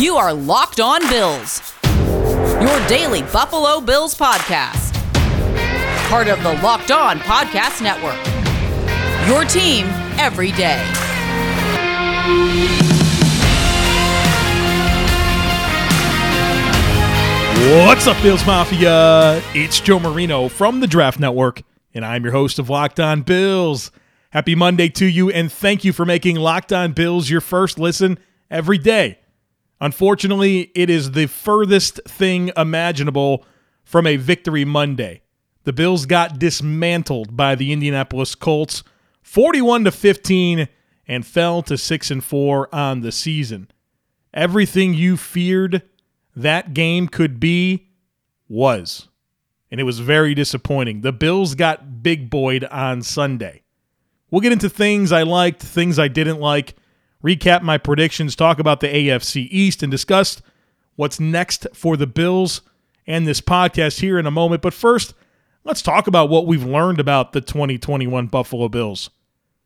You are Locked On Bills, your daily Buffalo Bills podcast. Part of the Locked On Podcast Network. Your team every day. What's up, Bills Mafia? It's Joe Marino from the Draft Network, and I'm your host of Locked On Bills. Happy Monday to you, and thank you for making Locked On Bills your first listen every day. Unfortunately, it is the furthest thing imaginable from a victory Monday. The Bills got dismantled by the Indianapolis Colts 41 to 15 and fell to 6 and 4 on the season. Everything you feared that game could be was. And it was very disappointing. The Bills got big boyed on Sunday. We'll get into things I liked, things I didn't like, recap my predictions, talk about the AFC East, and discuss what's next for the Bills and this podcast here in a moment. But first, let's talk about what we've learned about the 2021 Buffalo Bills.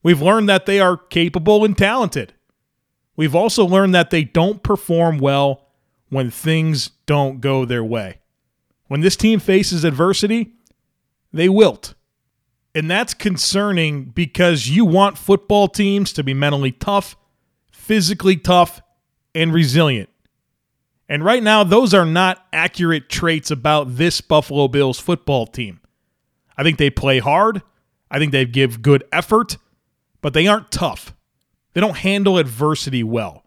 We've learned that they are capable and talented. We've also learned that they don't perform well when things don't go their way. When this team faces adversity, they wilt. And that's concerning because you want football teams to be mentally tough physically tough, and resilient. And right now, those are not accurate traits about this Buffalo Bills football team. I think they play hard. I think they give good effort, but they aren't tough. They don't handle adversity well.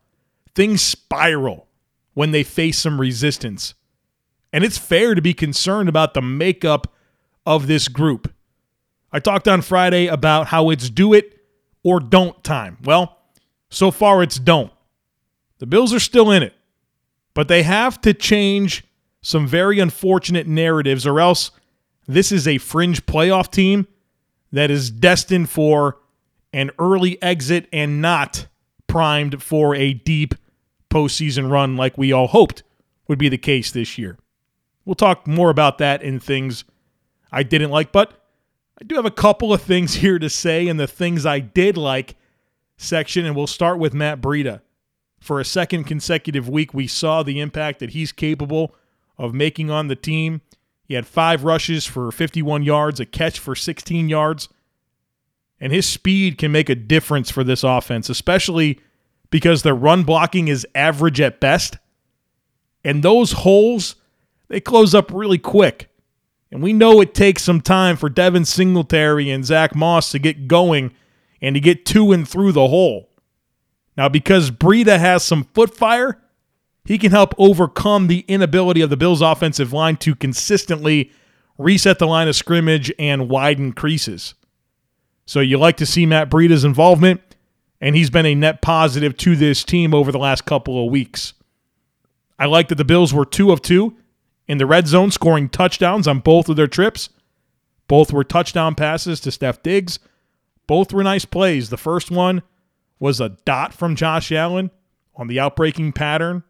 Things spiral when they face some resistance. And it's fair to be concerned about the makeup of this group. I talked on Friday about how it's do it or don't time. Well, so far, it's don't. The Bills are still in it, but they have to change some very unfortunate narratives, or else this is a fringe playoff team that is destined for an early exit and not primed for a deep postseason run like we all hoped would be the case this year. We'll talk more about that in things I didn't like, but I do have a couple of things here to say, and the things I did like section, and we'll start with Matt Breida. For a second consecutive week, we saw the impact that he's capable of making on the team. He had five rushes for 51 yards, a catch for 16 yards. And his speed can make a difference for this offense, especially because their run blocking is average at best. And those holes, they close up really quick. And we know it takes some time for Devin Singletary and Zach Moss to get going and to get to and through the hole. Now, because Breida has some foot fire, he can help overcome the inability of the Bills' offensive line to consistently reset the line of scrimmage and widen creases. So you like to see Matt Breida's involvement, and he's been a net positive to this team over the last couple of weeks. I like that the Bills were two of two in the red zone, scoring touchdowns on both of their trips. Both were touchdown passes to Steph Diggs. Both were nice plays. The first one was a dot from Josh Allen on the outbreaking pattern.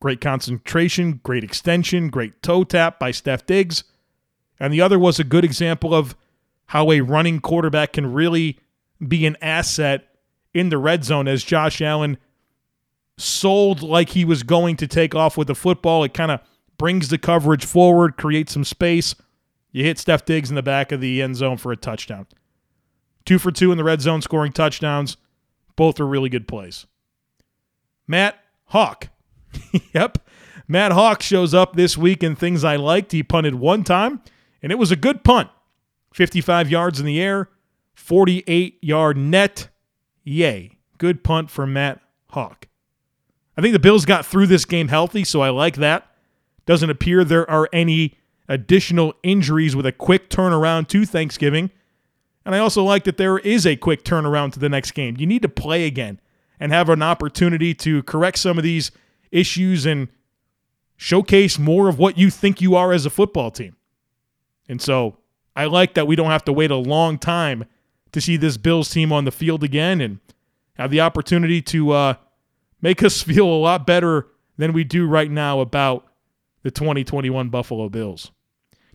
Great concentration, great extension, great toe tap by Steph Diggs. And the other was a good example of how a running quarterback can really be an asset in the red zone as Josh Allen sold like he was going to take off with the football. It kind of brings the coverage forward, creates some space. You hit Steph Diggs in the back of the end zone for a touchdown. Two for two in the red zone, scoring touchdowns. Both are really good plays. Matt Haack. yep. Matt Haack shows up this week in things I liked. He punted one time, and it was a good punt 55 yards in the air, 48 yard net. Yay. Good punt for Matt Haack. I think the Bills got through this game healthy, so I like that. Doesn't appear there are any additional injuries with a quick turnaround to Thanksgiving. And I also like that there is a quick turnaround to the next game. You need to play again and have an opportunity to correct some of these issues and showcase more of what you think you are as a football team. And so I like that we don't have to wait a long time to see this Bills team on the field again and have the opportunity to uh, make us feel a lot better than we do right now about the 2021 Buffalo Bills.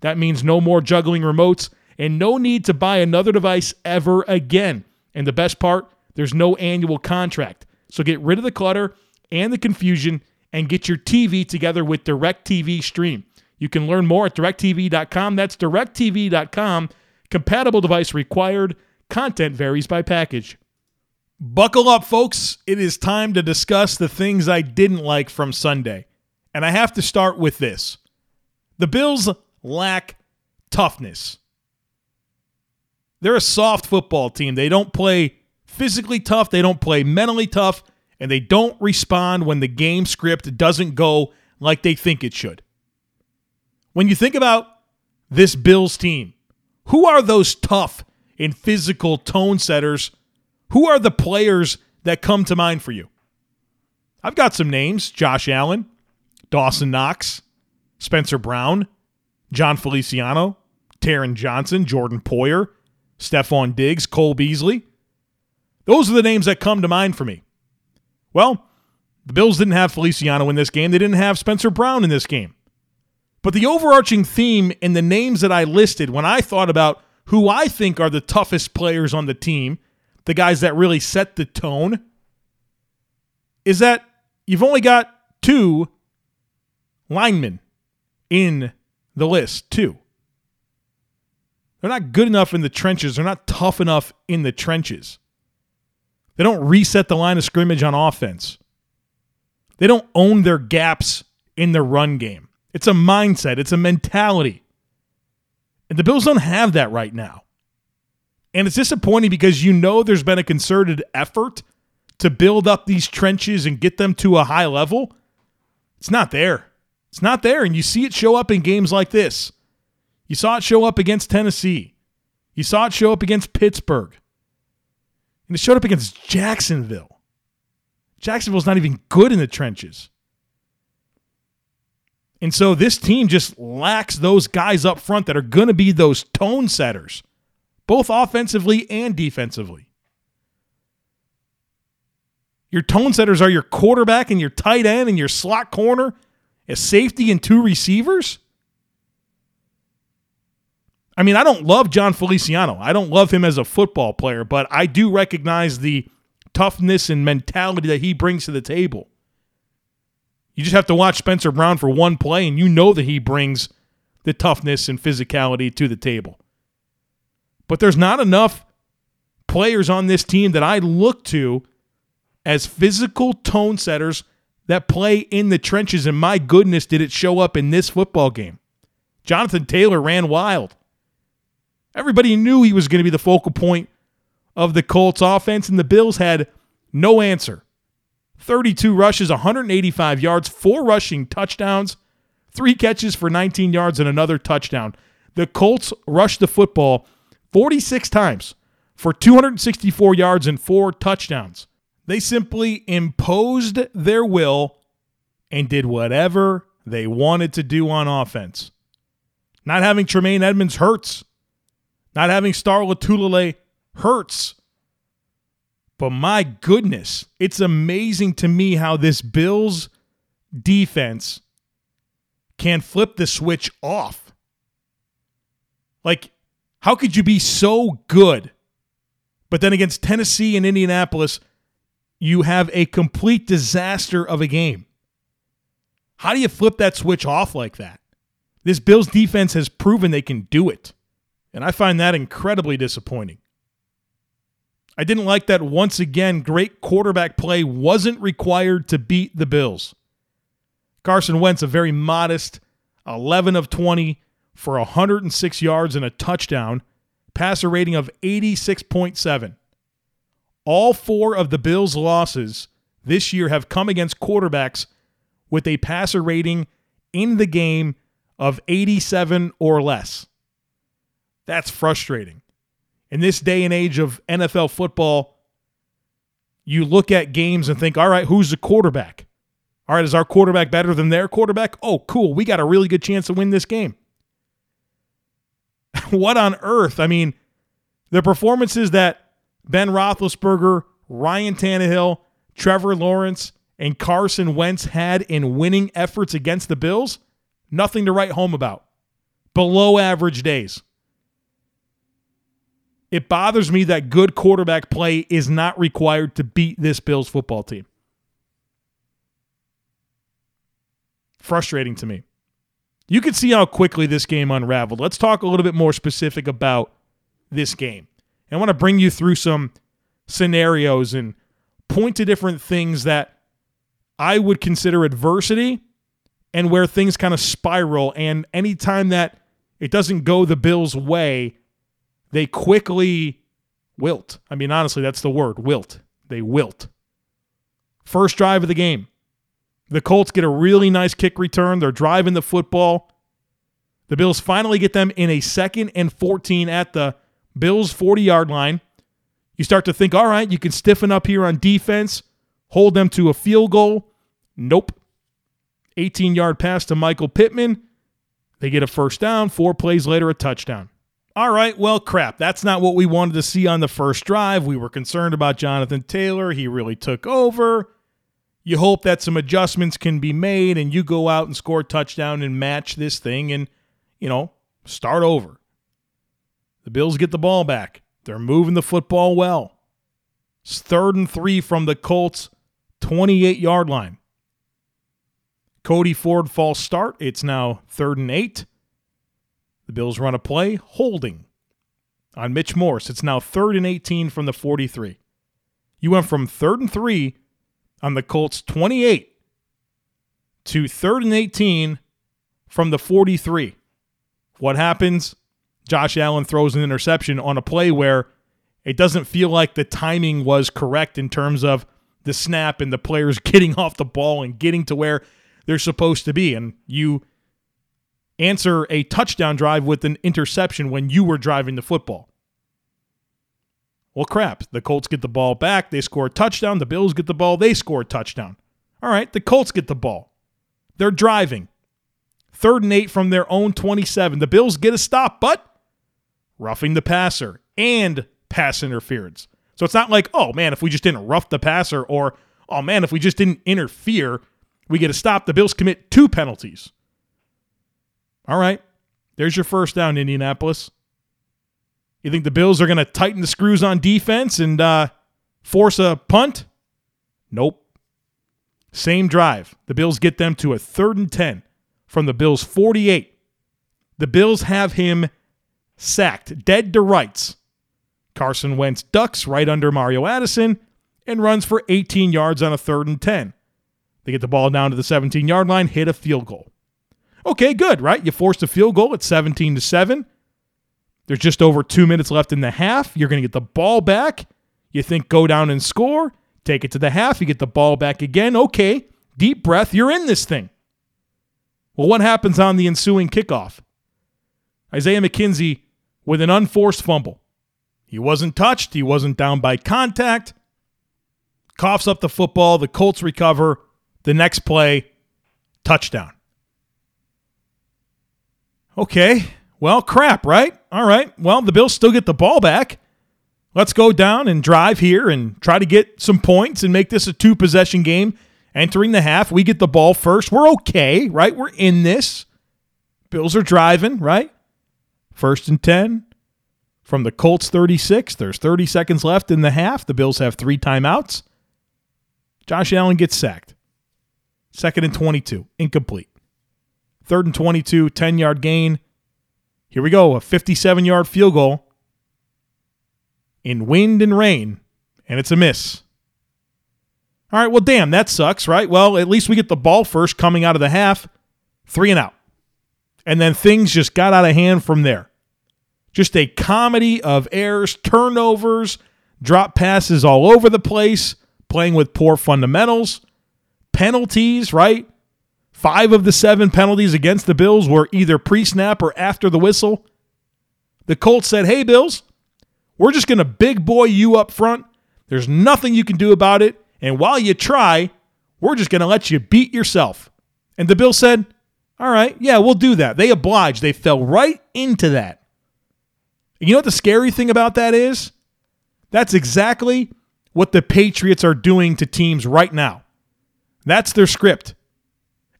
That means no more juggling remotes and no need to buy another device ever again. And the best part, there's no annual contract. So get rid of the clutter and the confusion and get your TV together with DirecTV Stream. You can learn more at directv.com. That's directv.com. Compatible device required. Content varies by package. Buckle up, folks. It is time to discuss the things I didn't like from Sunday. And I have to start with this the Bills lack toughness. They're a soft football team. They don't play physically tough, they don't play mentally tough, and they don't respond when the game script doesn't go like they think it should. When you think about this Bills team, who are those tough and physical tone setters? Who are the players that come to mind for you? I've got some names Josh Allen, Dawson Knox, Spencer Brown, Jon Feliciano, Taron Johnson, Jordan Poyer, Stefon Diggs, Cole Beasley. Those are the names that come to mind for me. Well, the Bills didn't have Feliciano in this game. They didn't have Spencer Brown in this game. But the overarching theme in the names that I listed when I thought about who I think are the toughest players on the team, the guys that really set the tone, is that you've only got two linemen in the list, too. They're not good enough in the trenches. They're not tough enough in the trenches. They don't reset the line of scrimmage on offense. They don't own their gaps in the run game. It's a mindset, it's a mentality. And the Bills don't have that right now. And it's disappointing because you know there's been a concerted effort to build up these trenches and get them to a high level. It's not there. It's not there. And you see it show up in games like this. You saw it show up against Tennessee. You saw it show up against Pittsburgh. And it showed up against Jacksonville. Jacksonville's not even good in the trenches. And so this team just lacks those guys up front that are going to be those tone setters, both offensively and defensively. Your tone setters are your quarterback and your tight end and your slot corner, a safety and two receivers. I mean, I don't love Jon Feliciano. I don't love him as a football player, but I do recognize the toughness and mentality that he brings to the table. You just have to watch Spencer Brown for one play, and you know that he brings the toughness and physicality to the table. But there's not enough players on this team that I look to as physical tone setters that play in the trenches. And my goodness, did it show up in this football game? Jonathan Taylor ran wild. Everybody knew he was going to be the focal point of the Colts offense, and the Bills had no answer. 32 rushes, 185 yards, four rushing touchdowns, three catches for 19 yards, and another touchdown. The Colts rushed the football 46 times for 264 yards and four touchdowns. They simply imposed their will and did whatever they wanted to do on offense. Not having Tremaine Edmunds hurts. Not having Star Lotulelei hurts. But my goodness, it's amazing to me how this Bills defense can flip the switch off. Like, how could you be so good? But then against Tennessee and Indianapolis, you have a complete disaster of a game. How do you flip that switch off like that? This Bills defense has proven they can do it. And I find that incredibly disappointing. I didn't like that once again, great quarterback play wasn't required to beat the Bills. Carson Wentz, a very modest 11 of 20 for 106 yards and a touchdown, passer rating of 86.7. All four of the Bills' losses this year have come against quarterbacks with a passer rating in the game of 87 or less. That's frustrating. In this day and age of NFL football, you look at games and think, all right, who's the quarterback? All right, is our quarterback better than their quarterback? Oh, cool. We got a really good chance to win this game. what on earth? I mean, the performances that Ben Roethlisberger, Ryan Tannehill, Trevor Lawrence, and Carson Wentz had in winning efforts against the Bills, nothing to write home about. Below average days. It bothers me that good quarterback play is not required to beat this Bills football team. Frustrating to me. You can see how quickly this game unraveled. Let's talk a little bit more specific about this game. I want to bring you through some scenarios and point to different things that I would consider adversity and where things kind of spiral. And anytime that it doesn't go the Bills' way, they quickly wilt. I mean, honestly, that's the word wilt. They wilt. First drive of the game. The Colts get a really nice kick return. They're driving the football. The Bills finally get them in a second and 14 at the Bills 40 yard line. You start to think, all right, you can stiffen up here on defense, hold them to a field goal. Nope. 18 yard pass to Michael Pittman. They get a first down. Four plays later, a touchdown. All right, well, crap. That's not what we wanted to see on the first drive. We were concerned about Jonathan Taylor. He really took over. You hope that some adjustments can be made and you go out and score a touchdown and match this thing and, you know, start over. The Bills get the ball back. They're moving the football well. It's third and three from the Colts' 28 yard line. Cody Ford false start. It's now third and eight. The Bills run a play, holding on Mitch Morse. It's now third and 18 from the 43. You went from third and three on the Colts 28 to third and 18 from the 43. What happens? Josh Allen throws an interception on a play where it doesn't feel like the timing was correct in terms of the snap and the players getting off the ball and getting to where they're supposed to be. And you answer a touchdown drive with an interception when you were driving the football. Well, crap. The Colts get the ball back. They score a touchdown. The Bills get the ball. They score a touchdown. All right, the Colts get the ball. They're driving. Third and eight from their own 27. The Bills get a stop, but roughing the passer and pass interference. So it's not like, oh man, if we just didn't rough the passer, or oh man, if we just didn't interfere, we get a stop. The Bills commit two penalties. All right, there's your first down, Indianapolis. You think the Bills are going to tighten the screws on defense and uh, force a punt? Nope. Same drive. The Bills get them to a third and 10 from the Bills' 48. The Bills have him sacked, dead to rights. Carson Wentz ducks right under Mario Addison and runs for 18 yards on a third and 10. They get the ball down to the 17 yard line, hit a field goal. Okay, good, right? You forced a field goal at 17 to 7. There's just over two minutes left in the half. You're going to get the ball back. You think go down and score. Take it to the half. You get the ball back again. Okay, deep breath. You're in this thing. Well, what happens on the ensuing kickoff? Isaiah McKenzie with an unforced fumble. He wasn't touched, he wasn't down by contact. Coughs up the football. The Colts recover. The next play, touchdown. Okay, well, crap, right? All right. Well, the Bills still get the ball back. Let's go down and drive here and try to get some points and make this a two possession game. Entering the half, we get the ball first. We're okay, right? We're in this. Bills are driving, right? First and 10 from the Colts 36. There's 30 seconds left in the half. The Bills have three timeouts. Josh Allen gets sacked. Second and 22, incomplete. Third and 22, 10 yard gain. Here we go, a 57 yard field goal in wind and rain, and it's a miss. All right, well, damn, that sucks, right? Well, at least we get the ball first coming out of the half, three and out. And then things just got out of hand from there. Just a comedy of errors, turnovers, drop passes all over the place, playing with poor fundamentals, penalties, right? Five of the seven penalties against the Bills were either pre snap or after the whistle. The Colts said, hey, Bills, we're just going to big boy you up front, There's nothing you can do about it. And while you try, we're just going to let you beat yourself. And the Bills said, All right, yeah, we'll do that. They obliged. They fell right into that. You know what the scary thing about that is? That's exactly what the Patriots are doing to teams right now. That's their script.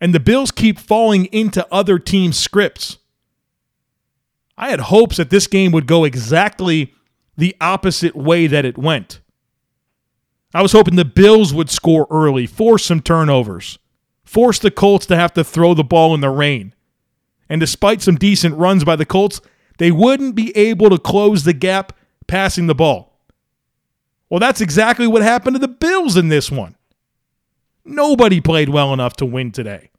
And the Bills keep falling into other teams' scripts. I had hopes that this game would go exactly the opposite way that it went. I was hoping the Bills would score early, force some turnovers, force the Colts to have to throw the ball in the rain. And despite some decent runs by the Colts, they wouldn't be able to close the gap passing the ball. Well, that's exactly what happened to the Bills in this one. Nobody played well enough to win today.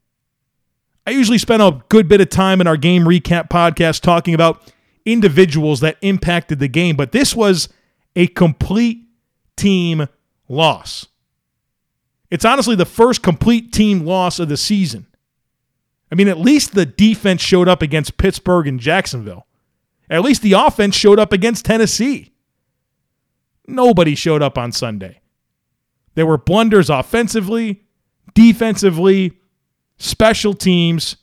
I usually spend a good bit of time in our game recap podcast talking about individuals that impacted the game, but this was a complete team loss. It's honestly the first complete team loss of the season. I mean, at least the defense showed up against Pittsburgh and Jacksonville. At least the offense showed up against Tennessee. Nobody showed up on Sunday. There were blunders offensively, defensively, special teams,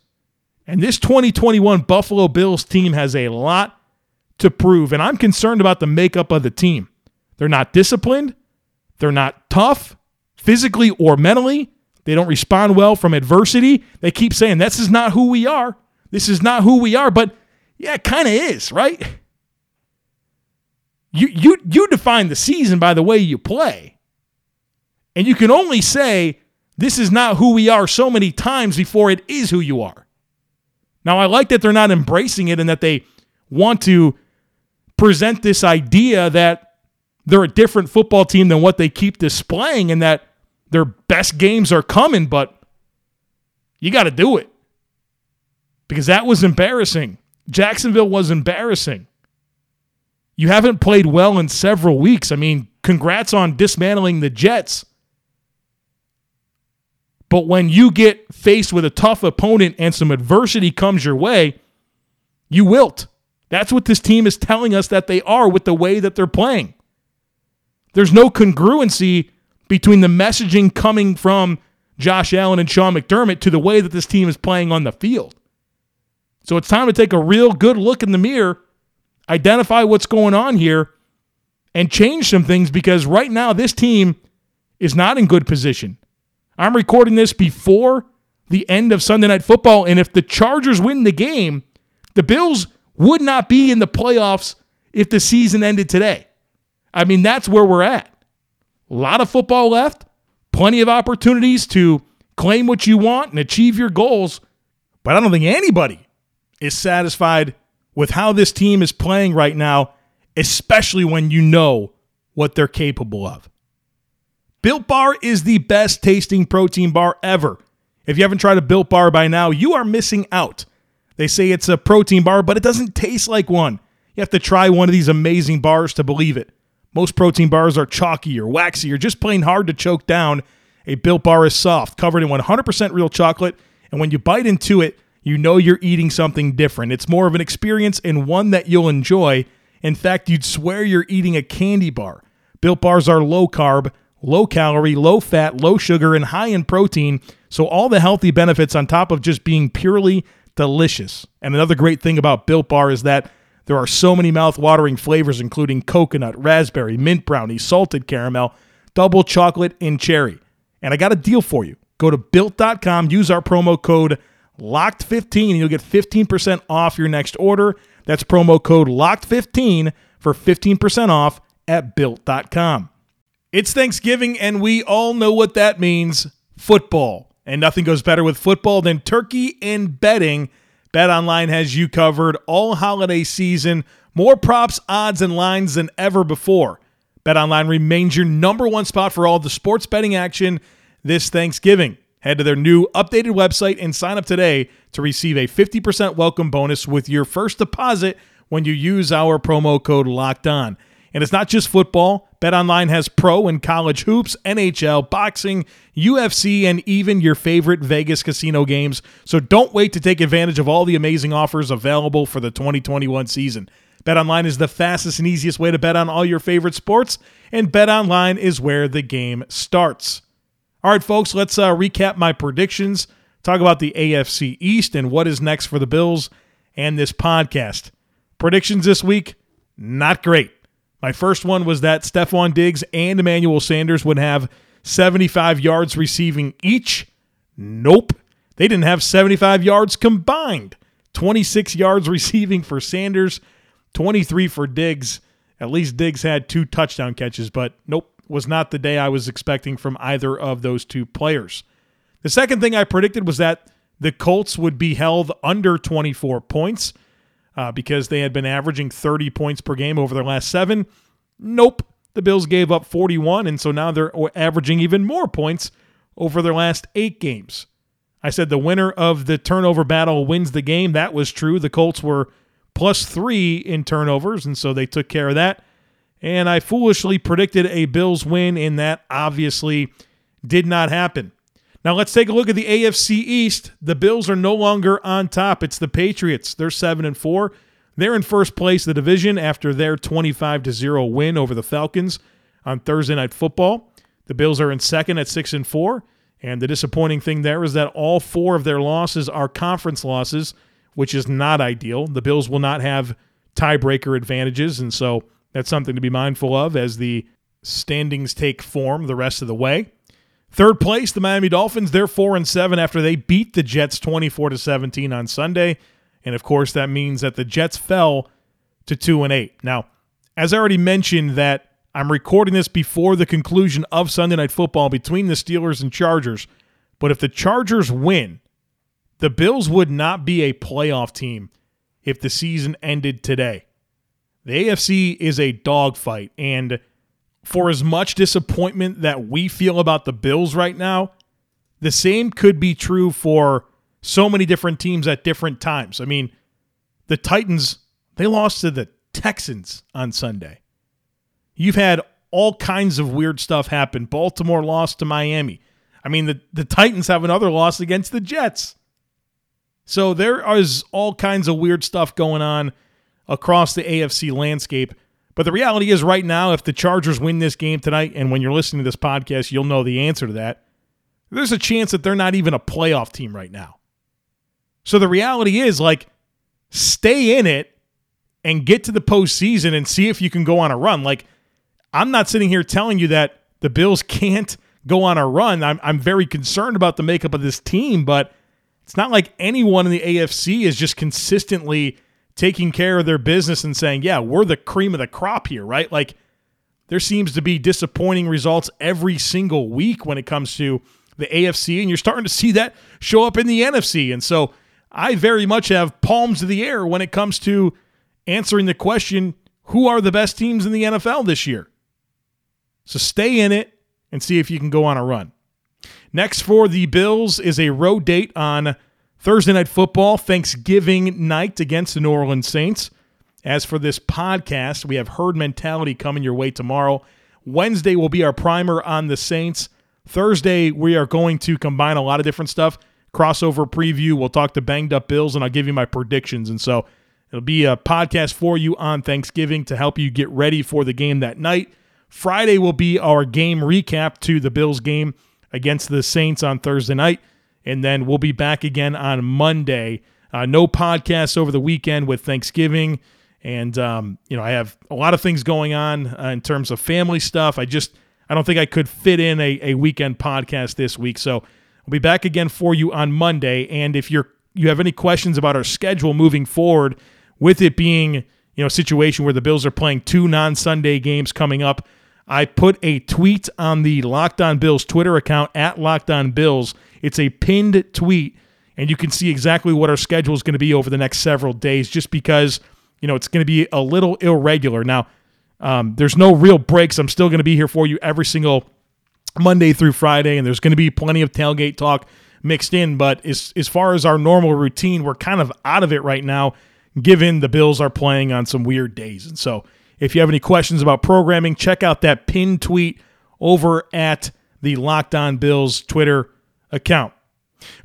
and this 2021 Buffalo Bills team has a lot to prove. And I'm concerned about the makeup of the team. They're not disciplined. They're not tough physically or mentally. They don't respond well from adversity. They keep saying, This is not who we are. This is not who we are. But yeah, it kind of is, right? You, you, you define the season by the way you play. And you can only say, This is not who we are so many times before it is who you are. Now, I like that they're not embracing it and that they want to present this idea that they're a different football team than what they keep displaying and that their best games are coming, but you got to do it because that was embarrassing. Jacksonville was embarrassing. You haven't played well in several weeks. I mean, congrats on dismantling the Jets. But when you get faced with a tough opponent and some adversity comes your way, you wilt. That's what this team is telling us that they are with the way that they're playing. There's no congruency between the messaging coming from Josh Allen and Sean McDermott to the way that this team is playing on the field. So it's time to take a real good look in the mirror, identify what's going on here, and change some things because right now this team is not in good position. I'm recording this before the end of Sunday Night Football, and if the Chargers win the game, the Bills would not be in the playoffs if the season ended today. I mean, that's where we're at. A lot of football left, plenty of opportunities to claim what you want and achieve your goals. But I don't think anybody is satisfied with how this team is playing right now, especially when you know what they're capable of. Built Bar is the best tasting protein bar ever. If you haven't tried a Built Bar by now, you are missing out. They say it's a protein bar, but it doesn't taste like one. You have to try one of these amazing bars to believe it. Most protein bars are chalky or waxy or just plain hard to choke down. A built bar is soft, covered in 100% real chocolate, and when you bite into it, you know you're eating something different. It's more of an experience and one that you'll enjoy. In fact, you'd swear you're eating a candy bar. Built bars are low carb, low calorie, low fat, low sugar, and high in protein, so all the healthy benefits on top of just being purely delicious. And another great thing about Built Bar is that there are so many mouth-watering flavors, including coconut, raspberry, mint brownie, salted caramel, double chocolate, and cherry. And I got a deal for you. Go to built.com, use our promo code LOCKED15, and you'll get 15% off your next order. That's promo code LOCKED15 for 15% off at built.com. It's Thanksgiving, and we all know what that means football. And nothing goes better with football than turkey and betting BetOnline has you covered all holiday season. More props, odds, and lines than ever before. BetOnline remains your number one spot for all the sports betting action this Thanksgiving. Head to their new updated website and sign up today to receive a 50% welcome bonus with your first deposit when you use our promo code Locked On. And it's not just football. BetOnline has pro and college hoops, NHL, boxing, UFC, and even your favorite Vegas casino games. So don't wait to take advantage of all the amazing offers available for the 2021 season. BetOnline is the fastest and easiest way to bet on all your favorite sports, and BetOnline is where the game starts. All right, folks, let's uh, recap my predictions, talk about the AFC East and what is next for the Bills and this podcast. Predictions this week, not great. My first one was that Stefon Diggs and Emmanuel Sanders would have 75 yards receiving each. Nope. They didn't have 75 yards combined. 26 yards receiving for Sanders, 23 for Diggs. At least Diggs had two touchdown catches, but nope, was not the day I was expecting from either of those two players. The second thing I predicted was that the Colts would be held under 24 points uh, because they had been averaging 30 points per game over their last seven. Nope. The Bills gave up 41, and so now they're averaging even more points over their last eight games. I said the winner of the turnover battle wins the game. That was true. The Colts were plus three in turnovers, and so they took care of that. And I foolishly predicted a Bills win, and that obviously did not happen. Now let's take a look at the AFC East. The Bills are no longer on top. It's the Patriots. They're 7 and 4. They're in first place the division after their 25 to 0 win over the Falcons on Thursday night football. The Bills are in second at 6 and 4. And the disappointing thing there is that all four of their losses are conference losses, which is not ideal. The Bills will not have tiebreaker advantages, and so that's something to be mindful of as the standings take form the rest of the way. Third place, the Miami Dolphins. They're four and seven after they beat the Jets twenty-four to seventeen on Sunday, and of course that means that the Jets fell to two and eight. Now, as I already mentioned, that I'm recording this before the conclusion of Sunday Night Football between the Steelers and Chargers. But if the Chargers win, the Bills would not be a playoff team if the season ended today. The AFC is a dogfight. And for as much disappointment that we feel about the Bills right now, the same could be true for so many different teams at different times. I mean, the Titans, they lost to the Texans on Sunday. You've had all kinds of weird stuff happen. Baltimore lost to Miami. I mean, the, the Titans have another loss against the Jets. So there is all kinds of weird stuff going on across the AFC landscape. But the reality is, right now, if the Chargers win this game tonight, and when you're listening to this podcast, you'll know the answer to that, there's a chance that they're not even a playoff team right now. So the reality is, like, stay in it and get to the postseason and see if you can go on a run. Like, I'm not sitting here telling you that the Bills can't go on a run. I'm, I'm very concerned about the makeup of this team, but it's not like anyone in the AFC is just consistently taking care of their business and saying, yeah, we're the cream of the crop here, right? Like, there seems to be disappointing results every single week when it comes to the AFC, and you're starting to see that show up in the NFC. And so I very much have palms of the air when it comes to answering the question who are the best teams in the NFL this year? So stay in it and see if you can go on a run. Next for the Bills is a road date on Thursday Night Football, Thanksgiving night against the New Orleans Saints. As for this podcast, we have herd mentality coming your way tomorrow. Wednesday will be our primer on the Saints. Thursday, we are going to combine a lot of different stuff. Crossover preview. We'll talk to banged up Bills, and I'll give you my predictions. And so it'll be a podcast for you on Thanksgiving to help you get ready for the game that night. Friday will be our game recap to the Bills game against the Saints on Thursday night. And then we'll be back again on Monday. Uh, no podcasts over the weekend with Thanksgiving. And, um, you know, I have a lot of things going on uh, in terms of family stuff. I just, I don't think I could fit in a, a weekend podcast this week. So I'll be back again for you on Monday. And if you're, you have any questions about our schedule moving forward, with it being, you know, a situation where the Bills are playing two non Sunday games coming up, I put a tweet on the Locked On Bills Twitter account at Locked On Bills. It's a pinned tweet, and you can see exactly what our schedule is going to be over the next several days, just because you know it's going to be a little irregular. Now, um, there's no real breaks. I'm still going to be here for you every single Monday through Friday, and there's going to be plenty of tailgate talk mixed in. But as as far as our normal routine, we're kind of out of it right now, given the Bills are playing on some weird days, and so. If you have any questions about programming, check out that pinned tweet over at the Locked On Bills Twitter account.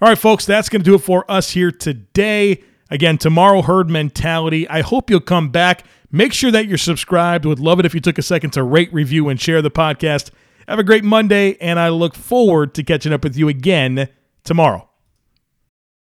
All right, folks, that's going to do it for us here today. Again, tomorrow, herd mentality. I hope you'll come back. Make sure that you're subscribed. Would love it if you took a second to rate, review, and share the podcast. Have a great Monday, and I look forward to catching up with you again tomorrow.